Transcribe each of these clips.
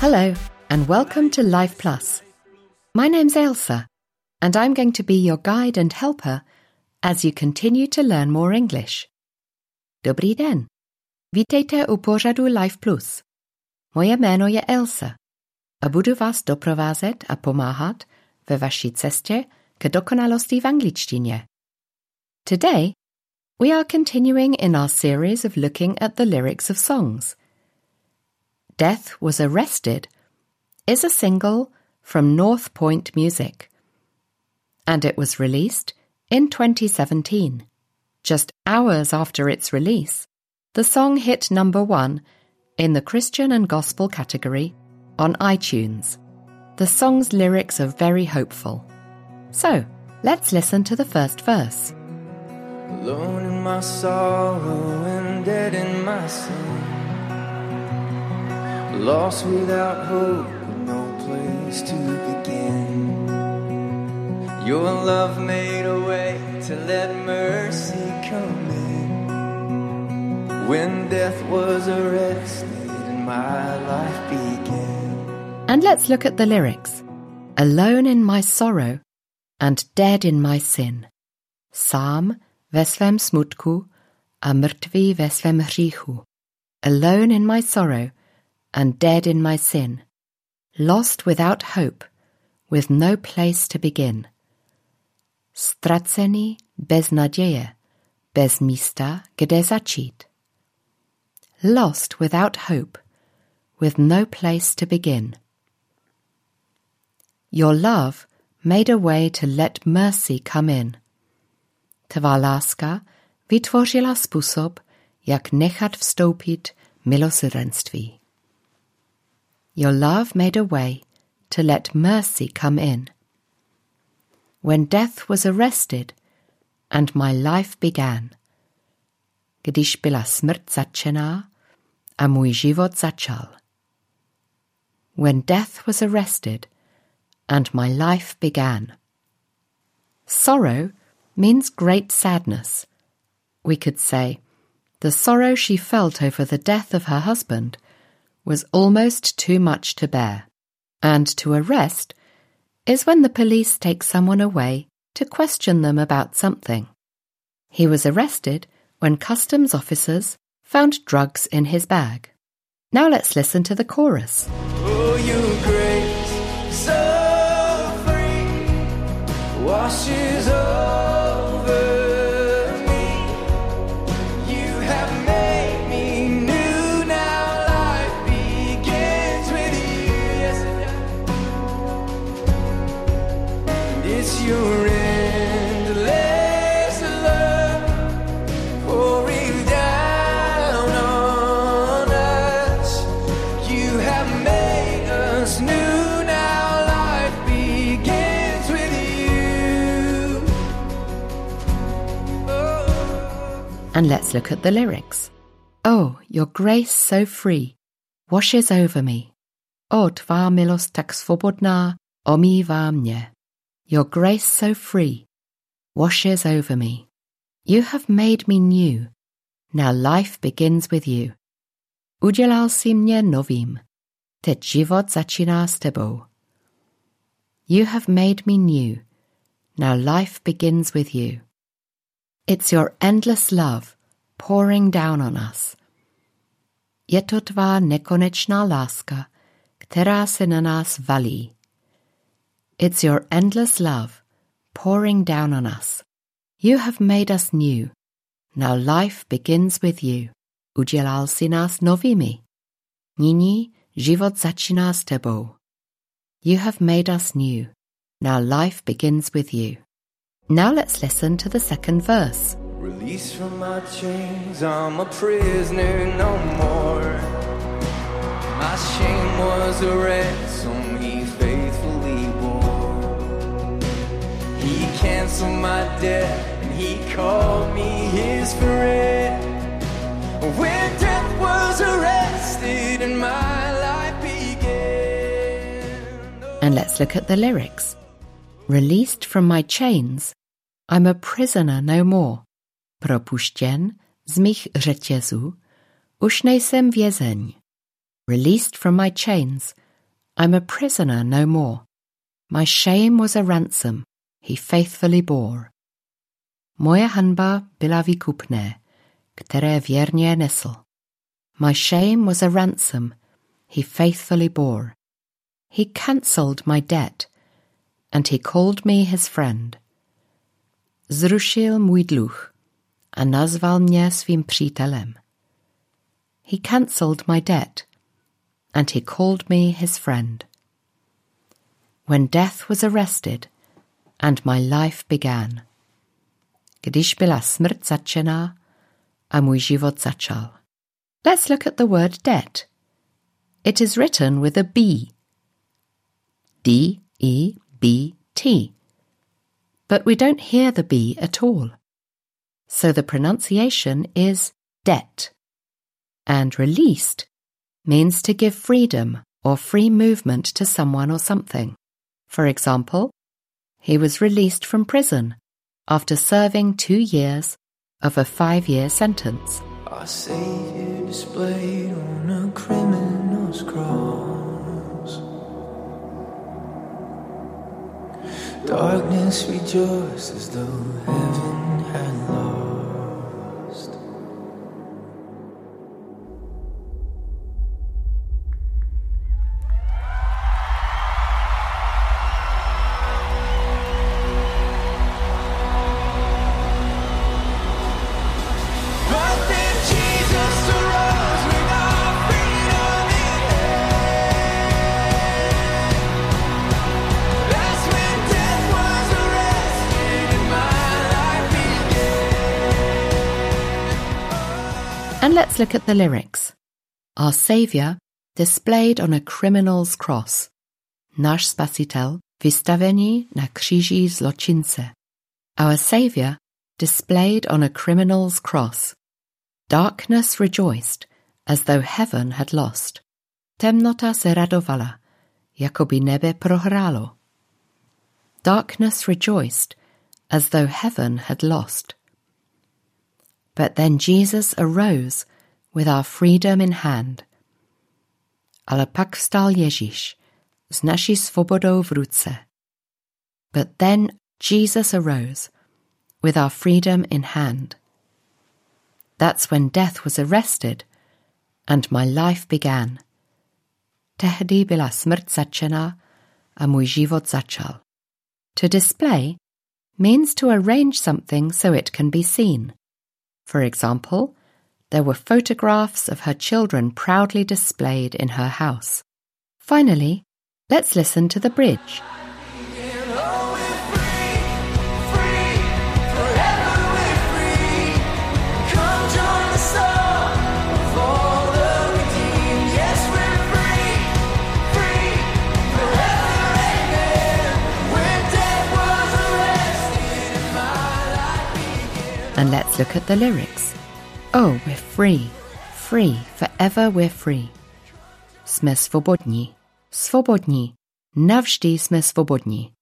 Hello, and welcome to Life Plus. My name's Ailsa, and I'm going to be your guide and helper as you continue to learn more English. Dobrý den. Vítejte u pořadu Life Plus. Moje jméno je Ailsa a budu vás doprovázet a pomáhat ve vaší cestě k dokonalosti v angličtině. Today, we are continuing in our series of looking at the lyrics of songs. Death Was Arrested is a single from North Point Music, and it was released in 2017. Just hours after its release, the song hit number one in the Christian and Gospel category on iTunes. The song's lyrics are very hopeful. So, let's listen to the first verse. Alone in my sorrow and dead in my sin. Lost without hope, no place to begin. Your love made a way to let mercy come in. When death was arrested and my life began. And let's look at the lyrics. Alone in my sorrow and dead in my sin. Sám ve svém smutku a mrtvý ve. Alone in my sorrow and dead in my sin. Lost without hope, with no place to begin. Ztracený bez naděje, bez místa, kde začít. Lost without hope, with no place to begin. Your love made a way to let mercy come in. Tvá láska vytvořila způsob, jak nechat vstoupit milosrdenství. Your love made a way to let mercy come in. When death was arrested and my life began, když byla smrt začená a můj život začal. When death was arrested and my life began. Sorrow means great sadness. We could say, the sorrow she felt over the death of her husband was almost too much to bear. And to arrest is when the police take someone away to question them about something. He was arrested when customs officers found drugs in his bag. Now let's listen to the chorus. Oh, grace, so free, And let's look at the lyrics. Oh, your grace so free washes over me. O, tvá milost tak svobodná omývá mě. Your grace so free washes over me. You have made me new. Now life begins with you. Udělal si mě novým. Teď život začíná s tebou. You have made me new. Now life begins with you. It's your endless love pouring down on us. Je to tvá nekonečná láska, která se na nás valí. It's your endless love pouring down on us. You have made us new. Now life begins with you. Udělal si nás novými. Nyní život začíná s tebou. You have made us new. Now life begins with you. Now let's listen to the second verse. Released from my chains, I'm a prisoner no more. My shame was a ransom he faithfully bore. He can't my debt, and he called me his friend. When death was arrested and my life began. And let's look at the lyrics. Released from my chains, I'm a prisoner no more. Propuštěn z mých řetězů, už nejsem vězeň. Released from my chains, I'm a prisoner no more. My shame was a ransom he faithfully bore. Moje hanba byla výkupné, které věrně nesl. My shame was a ransom he faithfully bore. He cancelled my debt, and he called me his friend. Zrušil můj dluh a nazval mě svým přítelem. He cancelled my debt, and he called me his friend. When death was arrested, and my life began. Když byla smrt začená a můj život začal. Let's look at the word debt. It is written with a B. D E B T. But we don't hear the B at all. So the pronunciation is debt. And released means to give freedom or free movement to someone or something. For example, he was released from prison after serving two years of a five year sentence. Our Savior displayed on a criminal's cross. Darkness rejoices though heaven had lost. And let's look at the lyrics. Our Saviour displayed on a criminal's cross. Náš spasitel vystavený na kříži zločince. Our Saviour displayed on a criminal's cross. Darkness rejoiced as though heaven had lost. Temnota se radovala, jako by nebe prohrálo. Darkness rejoiced as though heaven had lost. But then Jesus arose with our freedom in hand. Ale pak vstal Ježíš s naší svobodou v ruce. But then Jesus arose with our freedom in hand. That's when death was arrested and my life began. Tehdy byla smrt začena a můj život začal. To display means to arrange something so it can be seen. For example, there were photographs of her children proudly displayed in her house. Finally, let's listen to the bridge. And let's look at the lyrics. Oh, we're free, free, forever we're free. Jsme svobodní, svobodní, navždy jsme svobodní.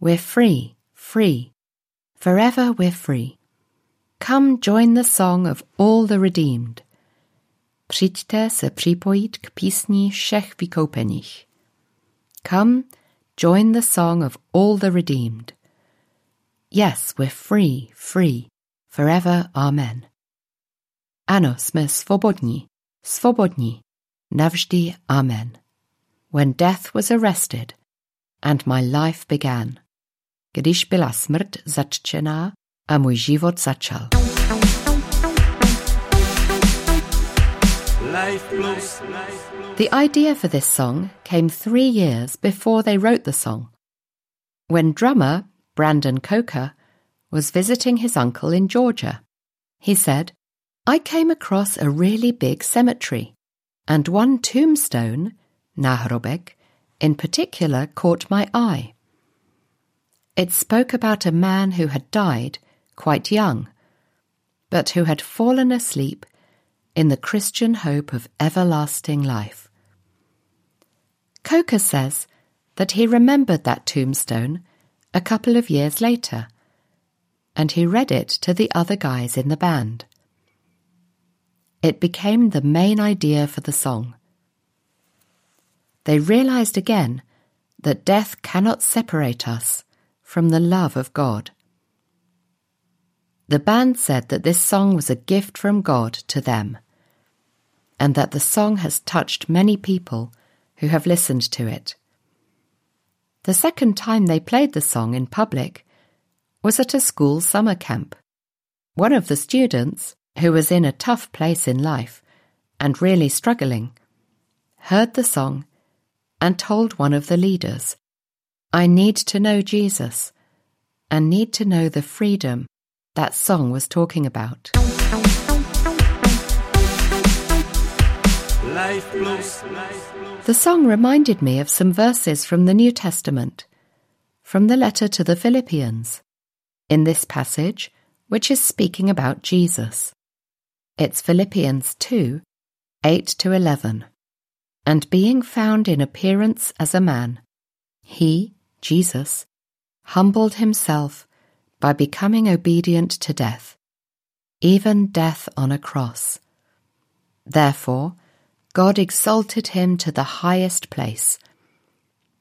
We're free, free, forever we're free. Come join the song of all the redeemed. Přijďte se připojit k písni všech vykoupených. Come join the song of all the redeemed. Yes, we're free, free, forever, amen. Ano, jsme svobodní, svobodní, navždy, amen. When death was arrested and my life began. Když byla smrt zatčená a můj život začal. The idea for this song came three years before they wrote the song. When drummer Brandon Coker was visiting his uncle in Georgia, he said, I came across a really big cemetery, and one tombstone, Nahrobek, in particular caught my eye. It spoke about a man who had died quite young, but who had fallen asleep in the Christian hope of everlasting life. Coker says that he remembered that tombstone a couple of years later, and he read it to the other guys in the band. It became the main idea for the song. They realized again that death cannot separate us from the love of God. The band said that this song was a gift from God to them, and that the song has touched many people who have listened to it. The second time they played the song in public was at a school summer camp. One of the students, who was in a tough place in life and really struggling, heard the song and told one of the leaders, I need to know Jesus and need to know the freedom that song was talking about. The song reminded me of some verses from the New Testament, from the letter to the Philippians, in this passage, which is speaking about Jesus. It's Philippians 2 8 to 11. And being found in appearance as a man, he, Jesus, humbled himself by becoming obedient to death, even death on a cross. Therefore, God exalted him to the highest place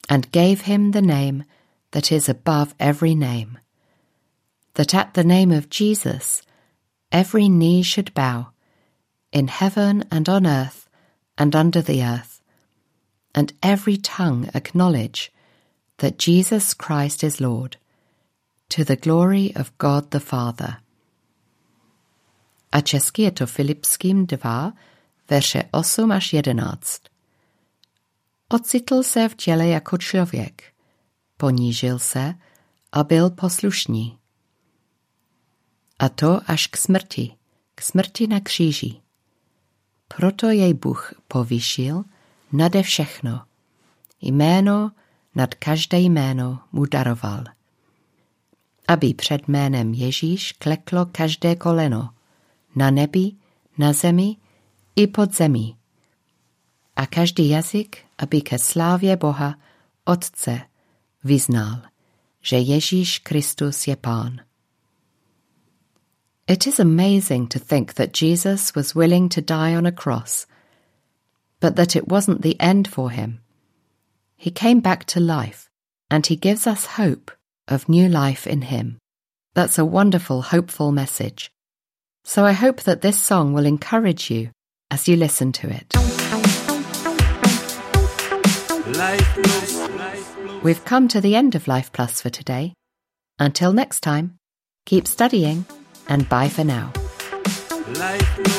and gave him the name that is above every name, that at the name of Jesus every knee should bow, in heaven and on earth and under the earth, and every tongue acknowledge that Jesus Christ is Lord, to the glory of God the Father. A česky je to Filipským 2, verše 8 až 11. Ocitl se v těle jako člověk, ponížil se a byl poslušný. A to až k smrti, k smrti na kříži. Proto jej Bůh povýšil nade všechno. Jméno nad každé jméno mu daroval. Aby před jménem Ježíš kleklo každé koleno, na nebi, na zemi i pod zemí. A každý jazyk, aby ke slávě Boha, Otce, vyznal, že Ježíš Kristus je Pán. It is amazing to think that Jesus was willing to die on a cross, but that it wasn't the end for him. He came back to life, and he gives us hope of new life in him. That's a wonderful, hopeful message. So I hope that this song will encourage you as you listen to it. We've come to the end of Life Plus for today. Until next time, keep studying and bye for now. Life